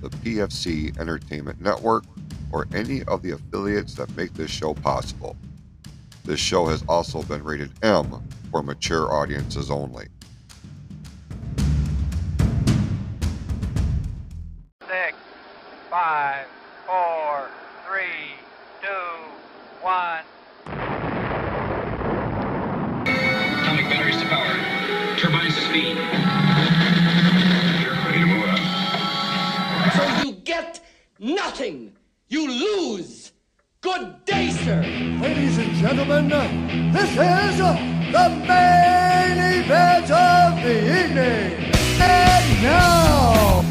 the PFC Entertainment Network or any of the affiliates that make this show possible. This show has also been rated M for mature audiences only. six, five, four, three, two, one. Atomic batteries to power. Turbines to speed. Nothing. You lose. Good day, sir. Ladies and gentlemen, this is the main event of the evening. And now,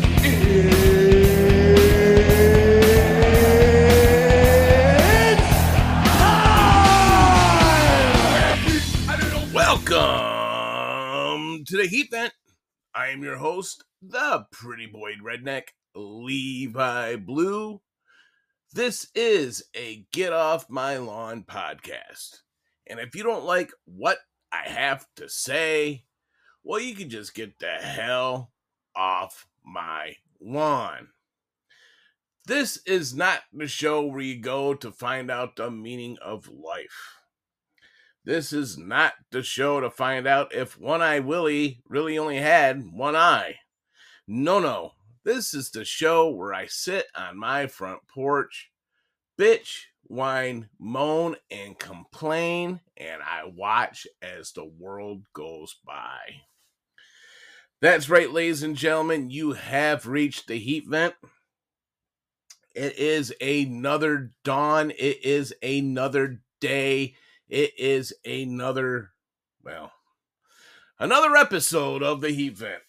it's time! Welcome to the Heat Vent. I am your host, the pretty boy redneck, Levi Blue. This is a Get Off My Lawn podcast. And if you don't like what I have to say, well, you can just get the hell off my lawn. This is not the show where you go to find out the meaning of life. This is not the show to find out if One Eye Willie really only had one eye. No, no. This is the show where I sit on my front porch, bitch, whine, moan, and complain, and I watch as the world goes by. That's right, ladies and gentlemen, you have reached the heat vent. It is another dawn. It is another day. It is another, well, another episode of the Heat Vent.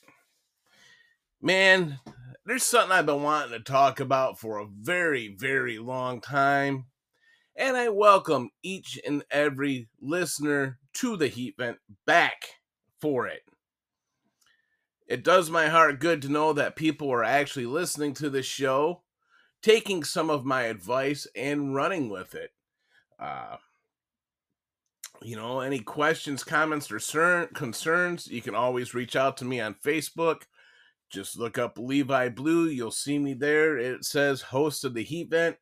Man, there's something I've been wanting to talk about for a very, very long time. And I welcome each and every listener to the Heat Vent back for it. It does my heart good to know that people are actually listening to this show, taking some of my advice and running with it. Uh, you know, any questions, comments, or cern- concerns, you can always reach out to me on Facebook. Just look up Levi Blue. You'll see me there. It says host of the heat vent,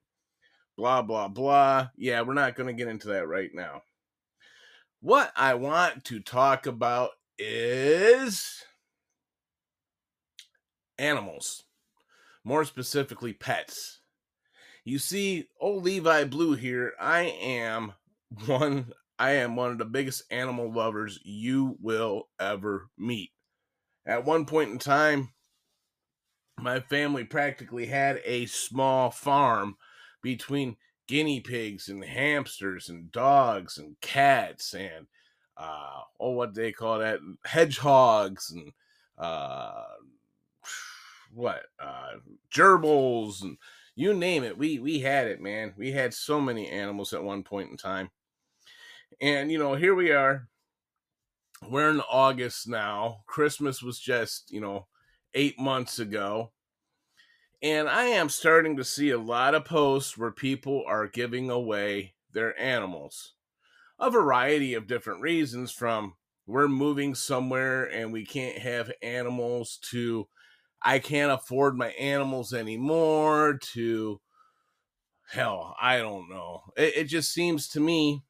blah, blah, blah. Yeah, we're not going to get into that right now. What I want to talk about is animals, more specifically, pets. You see, old Levi Blue here, I am one I am one of the biggest animal lovers you will ever meet. At one point in time, my family practically had a small farm between guinea pigs and hamsters and dogs and cats and uh oh what they call that hedgehogs and uh what uh gerbils and you name it we we had it man we had so many animals at one point in time and you know, here we are. We're in August now. Christmas was just, you know, eight months ago. And I am starting to see a lot of posts where people are giving away their animals. A variety of different reasons from we're moving somewhere and we can't have animals to I can't afford my animals anymore to hell, I don't know. It, it just seems to me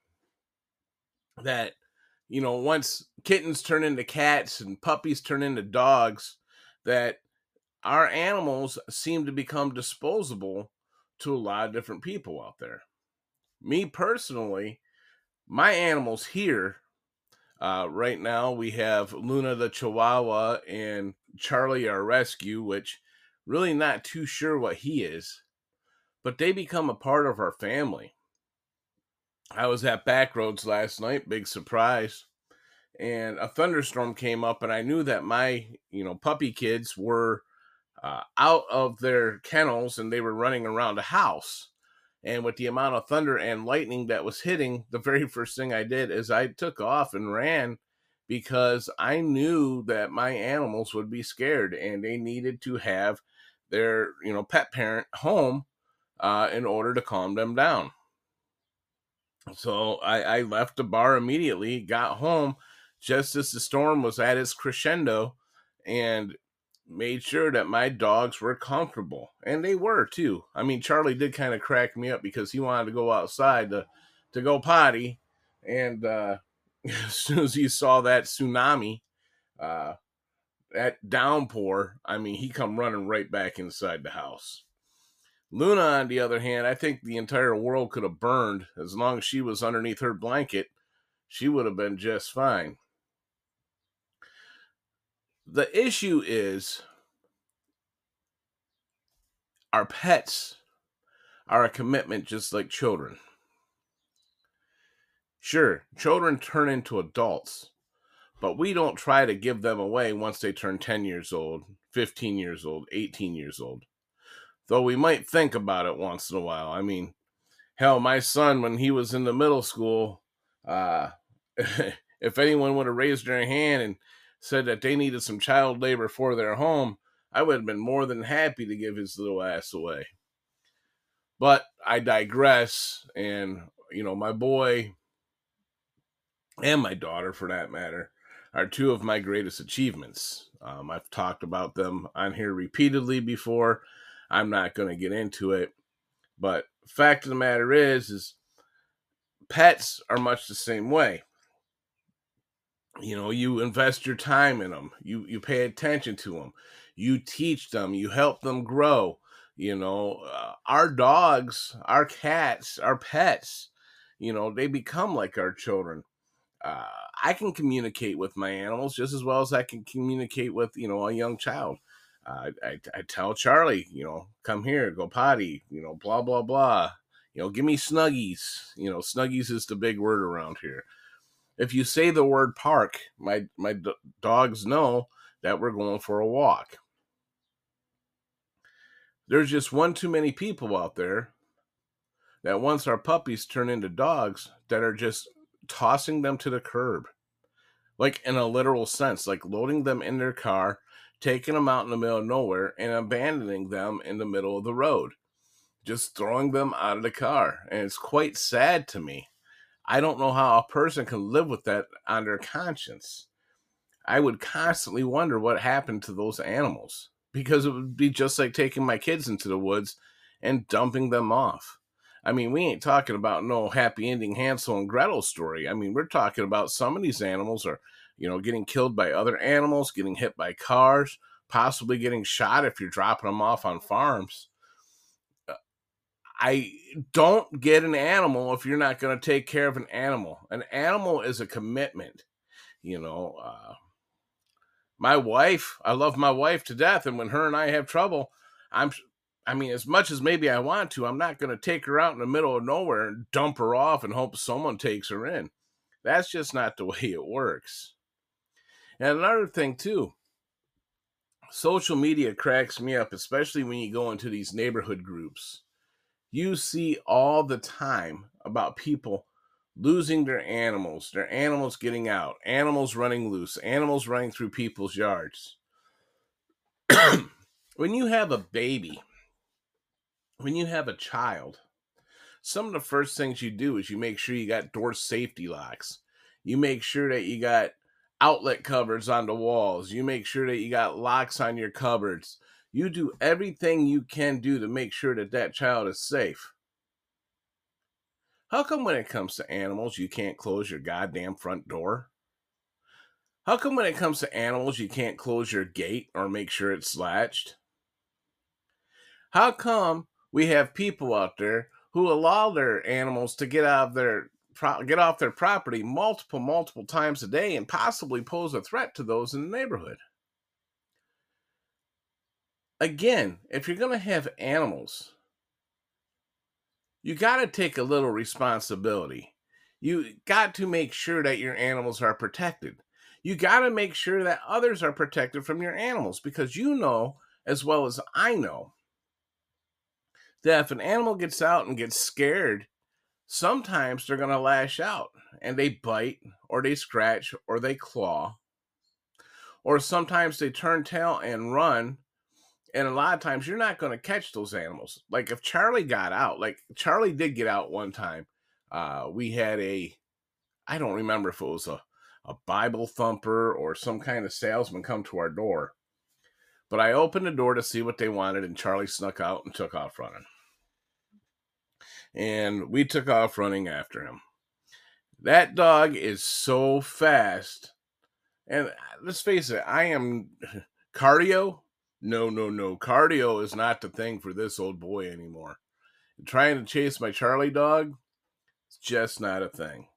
that you know once kittens turn into cats and puppies turn into dogs that our animals seem to become disposable to a lot of different people out there me personally my animals here uh, right now we have luna the chihuahua and charlie our rescue which really not too sure what he is but they become a part of our family I was at Backroads last night, big surprise. And a thunderstorm came up, and I knew that my, you know, puppy kids were uh, out of their kennels and they were running around a house. And with the amount of thunder and lightning that was hitting, the very first thing I did is I took off and ran because I knew that my animals would be scared and they needed to have their, you know, pet parent home uh, in order to calm them down. So I, I left the bar immediately, got home just as the storm was at its crescendo, and made sure that my dogs were comfortable. And they were too. I mean, Charlie did kind of crack me up because he wanted to go outside to, to go potty. And uh, as soon as he saw that tsunami, uh, that downpour, I mean, he come running right back inside the house. Luna, on the other hand, I think the entire world could have burned as long as she was underneath her blanket. She would have been just fine. The issue is our pets are a commitment just like children. Sure, children turn into adults, but we don't try to give them away once they turn 10 years old, 15 years old, 18 years old. Though we might think about it once in a while. I mean, hell, my son, when he was in the middle school, uh, if anyone would have raised their hand and said that they needed some child labor for their home, I would have been more than happy to give his little ass away. But I digress, and you know, my boy and my daughter, for that matter, are two of my greatest achievements. Um, I've talked about them on here repeatedly before. I'm not going to get into it, but fact of the matter is, is pets are much the same way you know you invest your time in them you you pay attention to them you teach them you help them grow you know uh, our dogs our cats our pets you know they become like our children. Uh, i can communicate with my animals just as well as i can communicate with you know a young child. Uh, I, I tell charlie you know come here go potty you know blah blah blah. You know give me snuggies you know snuggies is the big word around here if you say the word park, my my d- dogs know that we're going for a walk. There's just one too many people out there that once our puppies turn into dogs that are just tossing them to the curb. Like in a literal sense, like loading them in their car, taking them out in the middle of nowhere and abandoning them in the middle of the road. Just throwing them out of the car. And it's quite sad to me I don't know how a person can live with that on their conscience. I would constantly wonder what happened to those animals because it would be just like taking my kids into the woods and dumping them off. I mean, we ain't talking about no happy ending Hansel and Gretel story. I mean, we're talking about some of these animals are, you know, getting killed by other animals, getting hit by cars, possibly getting shot if you're dropping them off on farms. I don't get an animal if you're not going to take care of an animal. An animal is a commitment. You know, uh, my wife, I love my wife to death, and when her and I have trouble, I'm, I mean, as much as maybe I want to, I'm not going to take her out in the middle of nowhere and dump her off and hope someone takes her in. That's just not the way it works. And another thing too, social media cracks me up, especially when you go into these neighborhood groups you see all the time about people losing their animals, their animals getting out, animals running loose, animals running through people's yards. when you have a baby, when you have a child, some of the first things you do is you make sure you got door safety locks. You make sure that you got outlet covers on the walls. You make sure that you got locks on your cupboards. You do everything you can do to make sure that that child is safe. How come when it comes to animals, you can't close your goddamn front door? How come when it comes to animals, you can't close your gate or make sure it's latched? How come we have people out there who allow their animals to get out of their get off their property multiple multiple times a day and possibly pose a threat to those in the neighborhood? Again, if you're going to have animals, you got to take a little responsibility. You got to make sure that your animals are protected. You got to make sure that others are protected from your animals because you know as well as I know that if an animal gets out and gets scared, sometimes they're going to lash out and they bite or they scratch or they claw. Or sometimes they turn tail and run. And a lot of times you're not going to catch those animals. Like if Charlie got out, like Charlie did get out one time. Uh, we had a, I don't remember if it was a, a Bible thumper or some kind of salesman come to our door. But I opened the door to see what they wanted, and Charlie snuck out and took off running and we took off running after him. That dog is so fast. And uh, let's face it, I am cardio. No, no, no. Cardio is not the thing for this old boy anymore. Trying to chase my Charlie dog, it's just not a thing.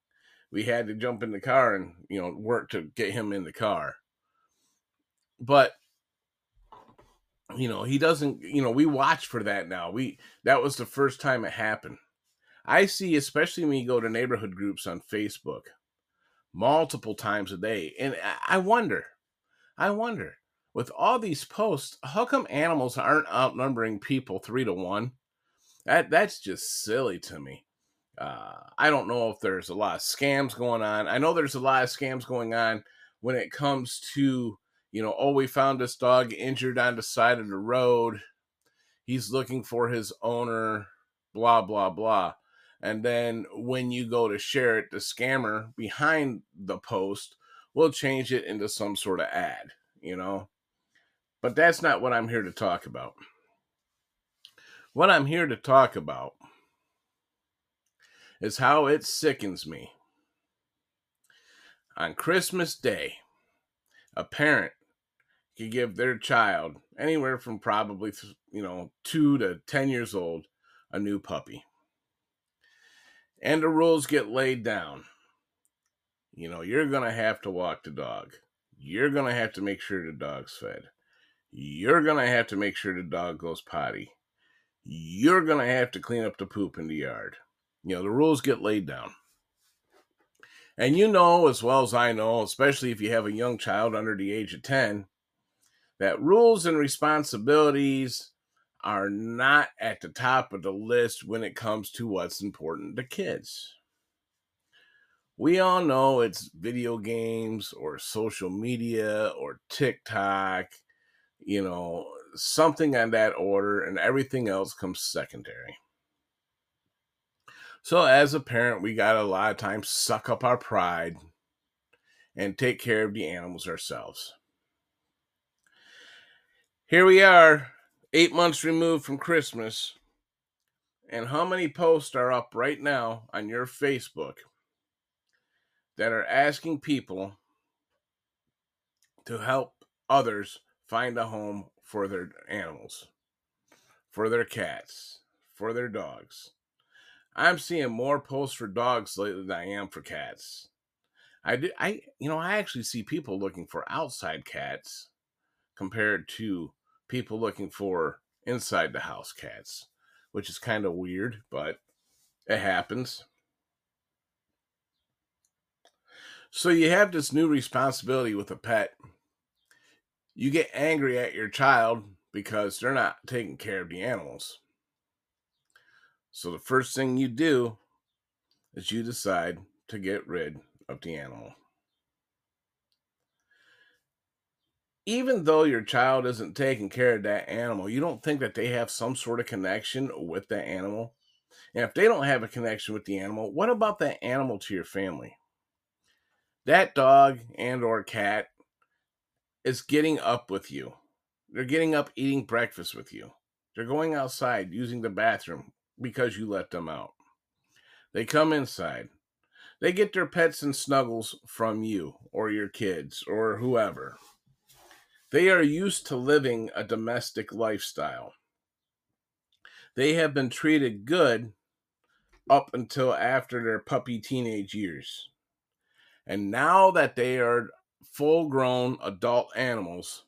We had to jump in the car and, you know, work to get him in the car. But you know, he doesn't, you know, we watch for that now. We that was the first time it happened. I see, especially when you go to neighborhood groups on Facebook, multiple times a day. And I wonder, I wonder, with all these posts, how come animals aren't outnumbering people three to one? That that's just silly to me. Uh, I don't know if there's a lot of scams going on. I know there's a lot of scams going on when it comes to, you know, oh, we found this dog injured on the side of the road. He's looking for his owner, blah, blah, blah. And then when you go to share it, the scammer behind the post will change it into some sort of ad, you know? But that's not what I'm here to talk about. What I'm here to talk about is how it sickens me. On Christmas Day, a parent could give their child anywhere from probably, you know, two to 10 years old a new puppy and the rules get laid down. You know, you're going to have to walk the dog. You're going to have to make sure the dog's fed. You're going to have to make sure the dog goes potty. You're going to have to clean up the poop in the yard. You know, the rules get laid down. And you know, as well as I know, especially if you have a young child under the age of 10, that rules and responsibilities are not at the top of the list when it comes to what's important to kids. We all know it's video games or social media or TikTok, you know, something on that order, and everything else comes secondary. So, as a parent, we got a lot of times suck up our pride and take care of the animals ourselves. Here we are, eight months removed from Christmas, and how many posts are up right now on your Facebook that are asking people to help others find a home for their animals, for their cats, for their dogs? I'm seeing more posts for dogs lately than I am for cats. I do, I you know I actually see people looking for outside cats compared to people looking for inside the house cats, which is kind of weird, but it happens. So you have this new responsibility with a pet. You get angry at your child because they're not taking care of the animals. So the first thing you do is you decide to get rid of the animal. even though your child isn't taking care of that animal, you don't think that they have some sort of connection with that animal? And if they don't have a connection with the animal, what about that animal to your family? That dog and or cat is getting up with you. They're getting up eating breakfast with you. They're going outside using the bathroom because you let them out. They come inside. They get their pets and snuggles from you or your kids or whoever. They are used to living a domestic lifestyle. They have been treated good up until after their puppy teenage years. And now that they are full grown adult animals,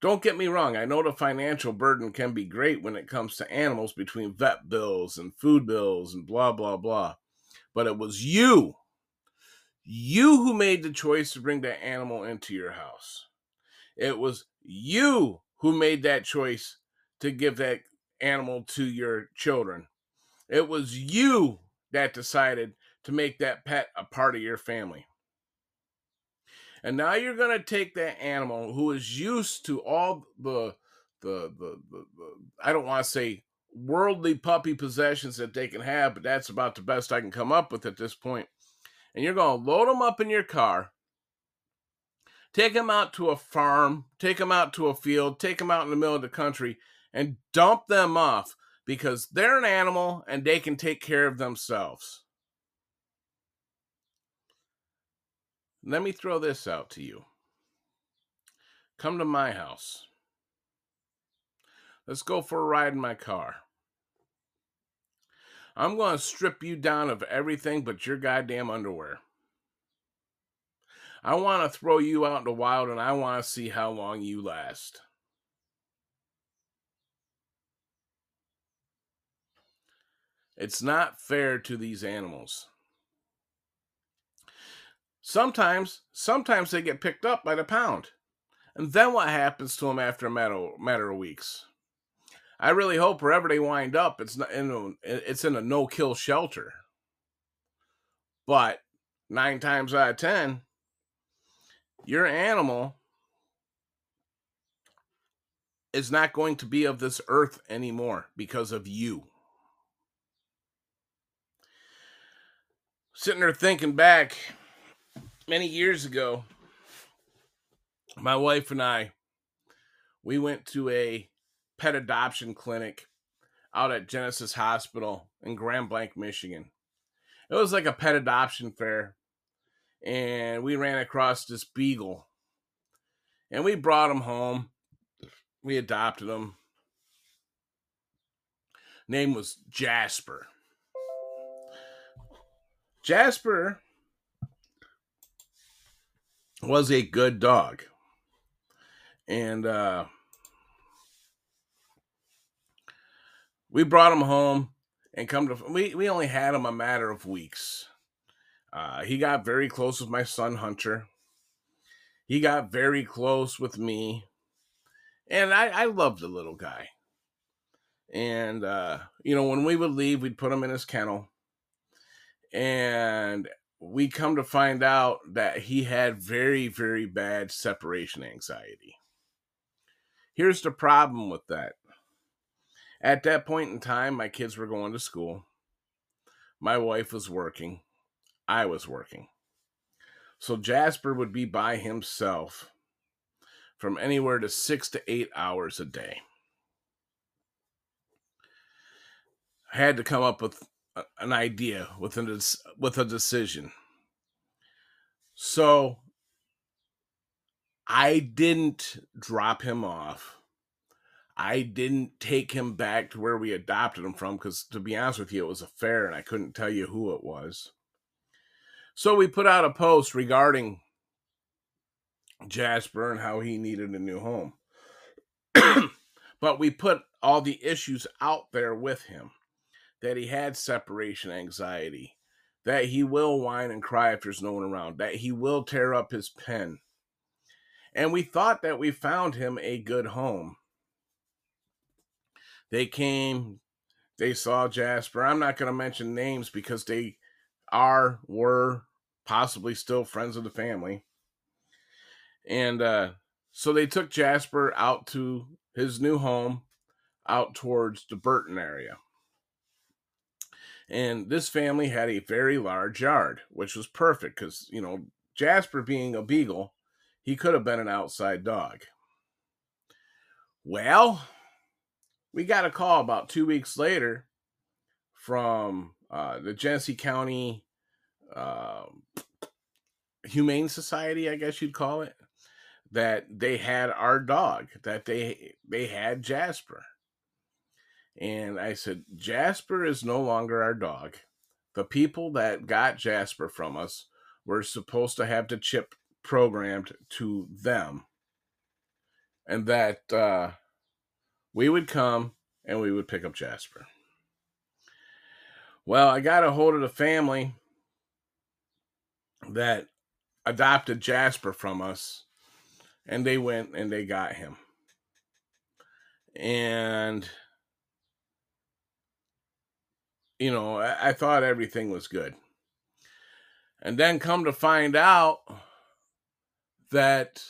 don't get me wrong, I know the financial burden can be great when it comes to animals between vet bills and food bills and blah, blah, blah. But it was you, you who made the choice to bring that animal into your house. It was you who made that choice to give that animal to your children. It was you that decided to make that pet a part of your family. And now you're going to take that animal who is used to all the the the, the, the I don't want to say worldly puppy possessions that they can have, but that's about the best I can come up with at this point. And you're going to load them up in your car, take them out to a farm, take them out to a field, take them out in the middle of the country, and dump them off because they're an animal and they can take care of themselves. Let me throw this out to you. Come to my house. Let's go for a ride in my car. I'm going to strip you down of everything but your goddamn underwear. I want to throw you out in the wild and I want to see how long you last. It's not fair to these animals. Sometimes, sometimes they get picked up by the pound. And then what happens to them after a matter, matter of weeks? I really hope wherever they wind up, it's not in a, it's in a no kill shelter. But nine times out of ten, your animal is not going to be of this earth anymore because of you. Sitting there thinking back many years ago, my wife and I, we went to a pet adoption clinic out at Genesys Hospital in Grand Blanc, Michigan. It was like a pet adoption fair, and we ran across this beagle, and we brought him home. We adopted him. Name was Jasper. Jasper was a good dog. And uh we brought him home and come to we we only had him a matter of weeks. Uh, he got very close with my son Hunter. He got very close with me, and I I loved the little guy. And uh, you know, when we would leave, we'd put him in his kennel, and we come to find out that he had very very bad separation anxiety. Here's the problem with that at that point in time, my kids were going to school. My wife was working. I was working. So Jasper would be by himself from anywhere to six to eight hours a day. I had to come up with an idea with a, with a decision. So I didn't drop him off I didn't take him back to where we adopted him from because, to be honest with you, it was a fair and I couldn't tell you who it was. So we put out a post regarding Jasper and how he needed a new home. but we put all the issues out there with him that he had separation anxiety, that he will whine and cry if there's no one around, that he will tear up his pen. And we thought that we found him a good home they came, they saw Jasper. I'm not going to mention names because they are, were, possibly still friends of the family. And uh, so they took Jasper out to his new home out towards the Burton area. And this family had a very large yard, which was perfect because, you know, Jasper being a beagle, he could have been an outside dog. Well, we got a call about two weeks later from uh, the Genesee County uh, Humane Society, I guess you'd call it, that they had our dog, that they they had Jasper. And I said, Jasper is no longer our dog. The people that got Jasper from us were supposed to have the chip programmed to them. And that uh, we would come and we would pick up Jasper. Well, I got a hold of the family that adopted Jasper from us, and they went and they got him. and you know, I, I thought everything was good. And then come to find out that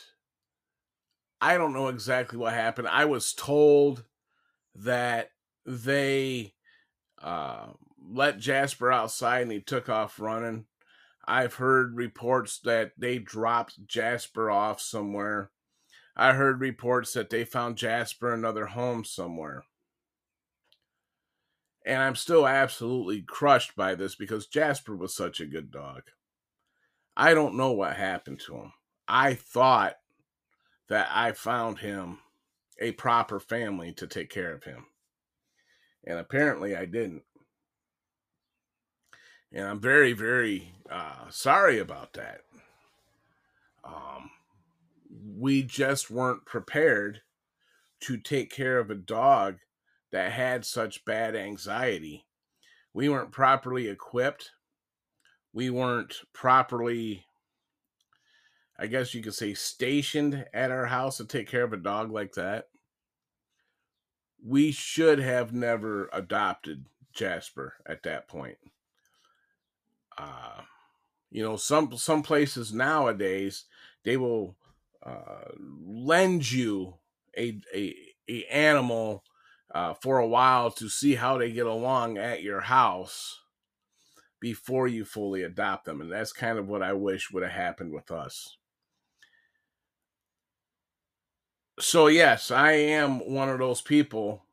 I don't know exactly what happened. I was told that they uh, let Jasper outside and he took off running. I've heard reports that they dropped Jasper off somewhere. I heard reports that they found Jasper another home somewhere. And I'm still absolutely crushed by this because Jasper was such a good dog. I don't know what happened to him. I thought that I found him a proper family to take care of him. And apparently I didn't. And I'm very, very uh, sorry about that. Um, we just weren't prepared to take care of a dog that had such bad anxiety. We weren't properly equipped. We weren't properly, I guess you could say, stationed at our house to take care of a dog like that. We should have never adopted Jasper at that point. Uh, you know, some some places nowadays they will uh, lend you a a, a animal uh, for a while to see how they get along at your house before you fully adopt them, and that's kind of what I wish would have happened with us. So yes, I am one of those people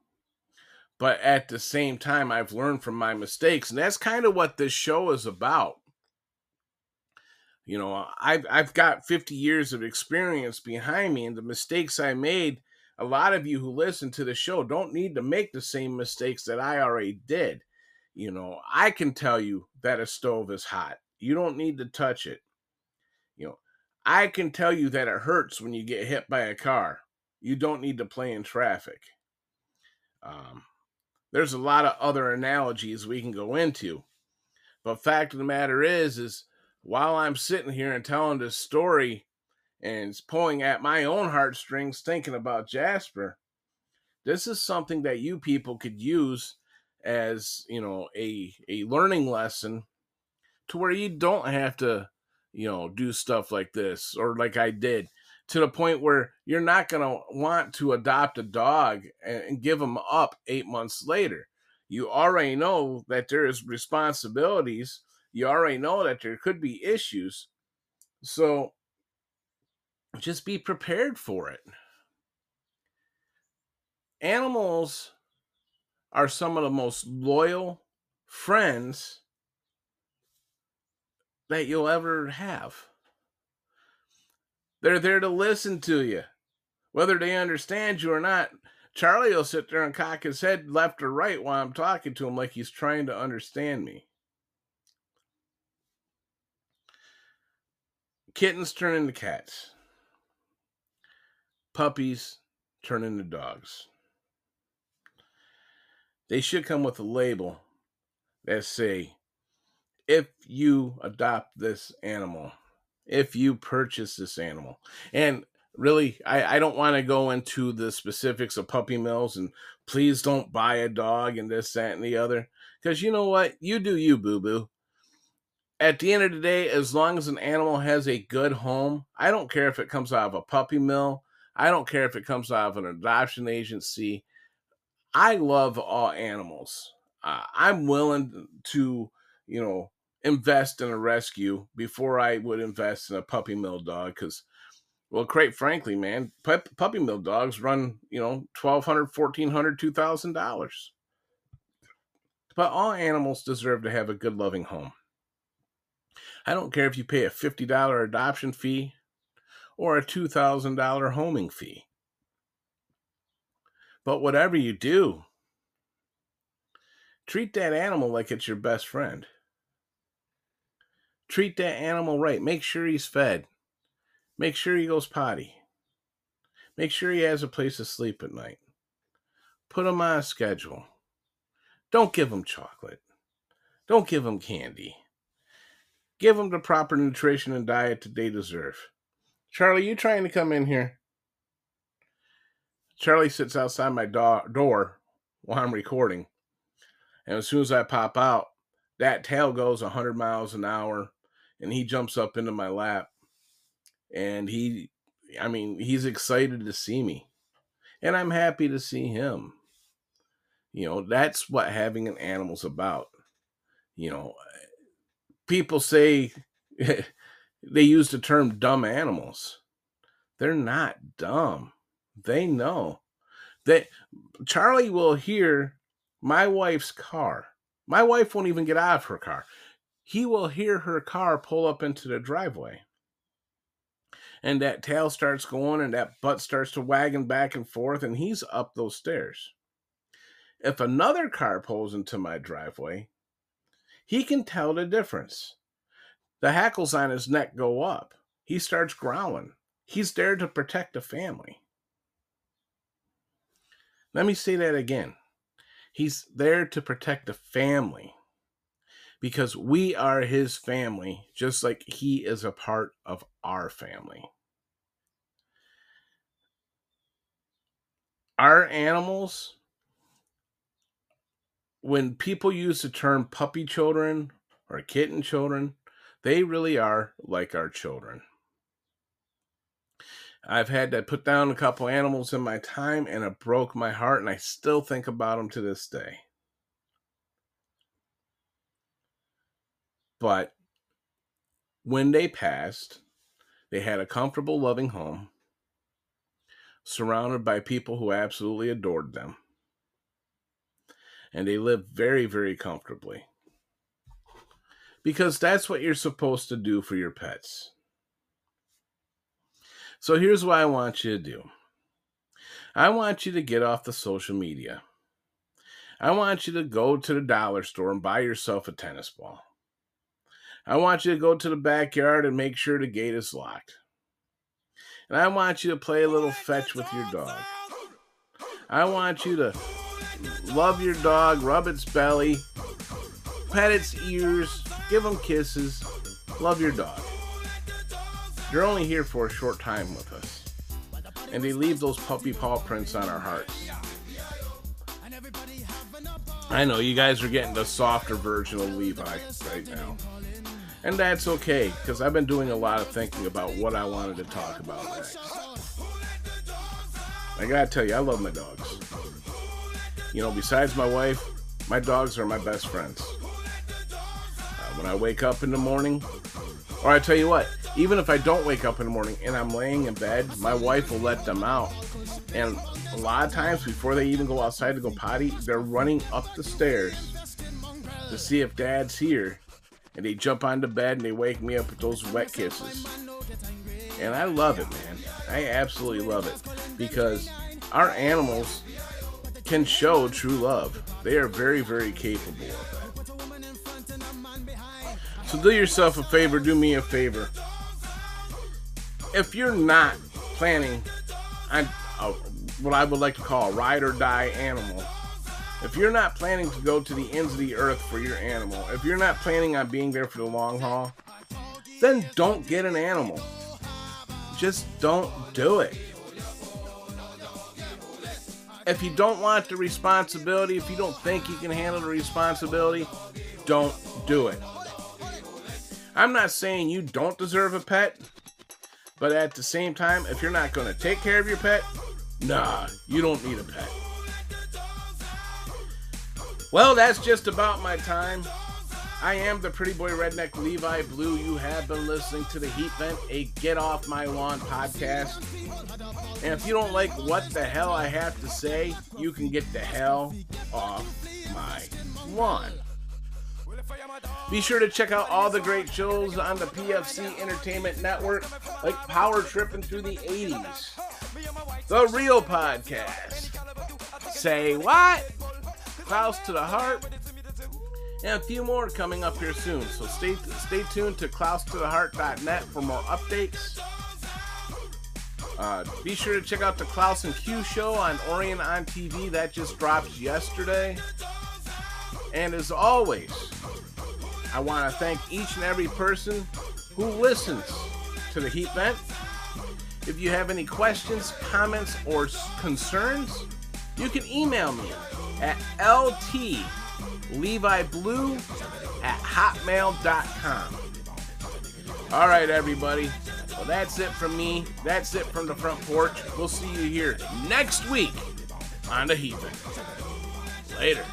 but at the same time I've learned from my mistakes and that's kind of what this show is about you know i've i've got 50 years of experience behind me and the mistakes i made a lot of you who listen to the show don't need to make the same mistakes that i already did. You know i can tell you that a stove is hot. You don't need to touch it. You know i can tell you that it hurts when you get hit by a car. You don't need to play in traffic. Um, there's a lot of other analogies we can go into but fact of the matter is is while I'm sitting here and telling this story and it's pulling at my own heartstrings thinking about Jasper, this is something that you people could use as, you know, a a learning lesson to where you don't have to, you know, do stuff like this or like I did to the point where you're not going to want to adopt a dog and give them up 8 months later. You already know that there is responsibilities you already know that there could be issues. So just be prepared for it. Animals are some of the most loyal friends that you'll ever have. They're there to listen to you, whether they understand you or not. Charlie will sit there and cock his head left or right while I'm talking to him like he's trying to understand me. Kittens turn into cats. Puppies turn into dogs. They should come with a label that say, if you adopt this animal, if you purchase this animal. And really, I, I don't want to go into the specifics of puppy mills and please don't buy a dog and this, that, and the other. Because you know what? You do you, boo boo at the end of the day, as long as an animal has a good home, I don't care if it comes out of a puppy mill. I don't care if it comes out of an adoption agency. I love all animals. Uh, I'm willing to, you know, invest in a rescue before I would invest in a puppy mill dog because, well, quite frankly, man, puppy mill dogs run, you know, $1,200, $1,400, $2,000. But all animals deserve to have a good, loving home. I don't care if you pay a $50 adoption fee or a $2,000 homing fee. But whatever you do, treat that animal like it's your best friend. Treat that animal right. Make sure he's fed. Make sure he goes potty. Make sure he has a place to sleep at night. Put him on a schedule. Don't give him chocolate. Don't give him candy. Give them the proper nutrition and diet that they deserve. Charlie, you trying to come in here? Charlie sits outside my do- door while I'm recording. And as soon as I pop out, that tail goes 100 miles an hour and he jumps up into my lap. And he, I mean, he's excited to see me. And I'm happy to see him. You know, that's what having an animal's about. You know, people say they use the term dumb animals. They're not dumb. They know. That Charlie will hear my wife's car. My wife won't even get out of her car. He will hear her car pull up into the driveway. And that tail starts going and that butt starts to wagging back and forth, and he's up those stairs. If another car pulls into my driveway, he can tell the difference. The hackles on his neck go up. He starts growling. He's there to protect the family. Let me say that again. He's there to protect the family because we are his family, just like he is a part of our family. Our animals, when people use the term puppy children or kitten children, they really are like our children. I've had to put down a couple animals in my time and it broke my heart, and I still think about them to this day. But when they passed, they had a comfortable, loving home, surrounded by people who absolutely adored them. And they lived very, very comfortably. Because that's what you're supposed to do for your pets. So here's what I want you to do I want you to get off the social media. I want you to go to the dollar store and buy yourself a tennis ball. I want you to go to the backyard and make sure the gate is locked. And I want you to play a little fetch with your dog. I want you to love your dog, rub its belly, pet its ears, give them kisses, love your dog. You're only here for a short time with us. And they leave those puppy paw prints on our hearts. I know you guys are getting the softer version of Levi right now. And that's okay, because I've been doing a lot of thinking about what I wanted to talk about next. I gotta tell you, I love my dogs. You know, besides my wife, my dogs are my best friends. When I wake up in the morning, or I tell you what, even if I don't wake up in the morning and I'm laying in bed, my wife will let them out. And a lot of times before they even go outside to go potty, they're running up the stairs to see if dad's here. And they jump onto bed and they wake me up with those wet kisses. And I love it, man. I absolutely love it because our animals can show true love. They are very, very capable of that. So do yourself a favor, do me a favor if you're not planning on a, what I would like to call a ride or die animal, if you're not planning to go to the ends of the earth for your animal, if you're not planning on being there for the long haul, then don't get an animal. Just don't do it. If you don't want the responsibility, if you don't think you can handle the responsibility, don't do it. I'm not saying you don't deserve a pet. But at the same time, if you're not going to take care of your pet, nah, you don't need a pet. Well, that's just about my time. I am the pretty boy redneck Levi Blue. You have been listening to the Heat Vent, a Get Off My Lawn podcast. And if you don't like what the hell I have to say, you can get the hell off my lawn. Be sure to check out all the great shows on the PFC Entertainment Network, like Power Tripping Through the 80s, The Real Podcast, Say What? Klaus to the Heart, and a few more coming up here soon. So stay stay tuned to klaustotheheart.net for more updates. Uh, be sure to check out the Klaus and Q show on Orion on TV. That just dropped yesterday. And as always, I want to thank each and every person who listens to the Heat Vent. If you have any questions, comments, or concerns, you can email me at ltleviblue at hotmail.com. All right, everybody. Well, that's it from me. That's it from the front porch. We'll see you here next week on the Heat Vent. Later.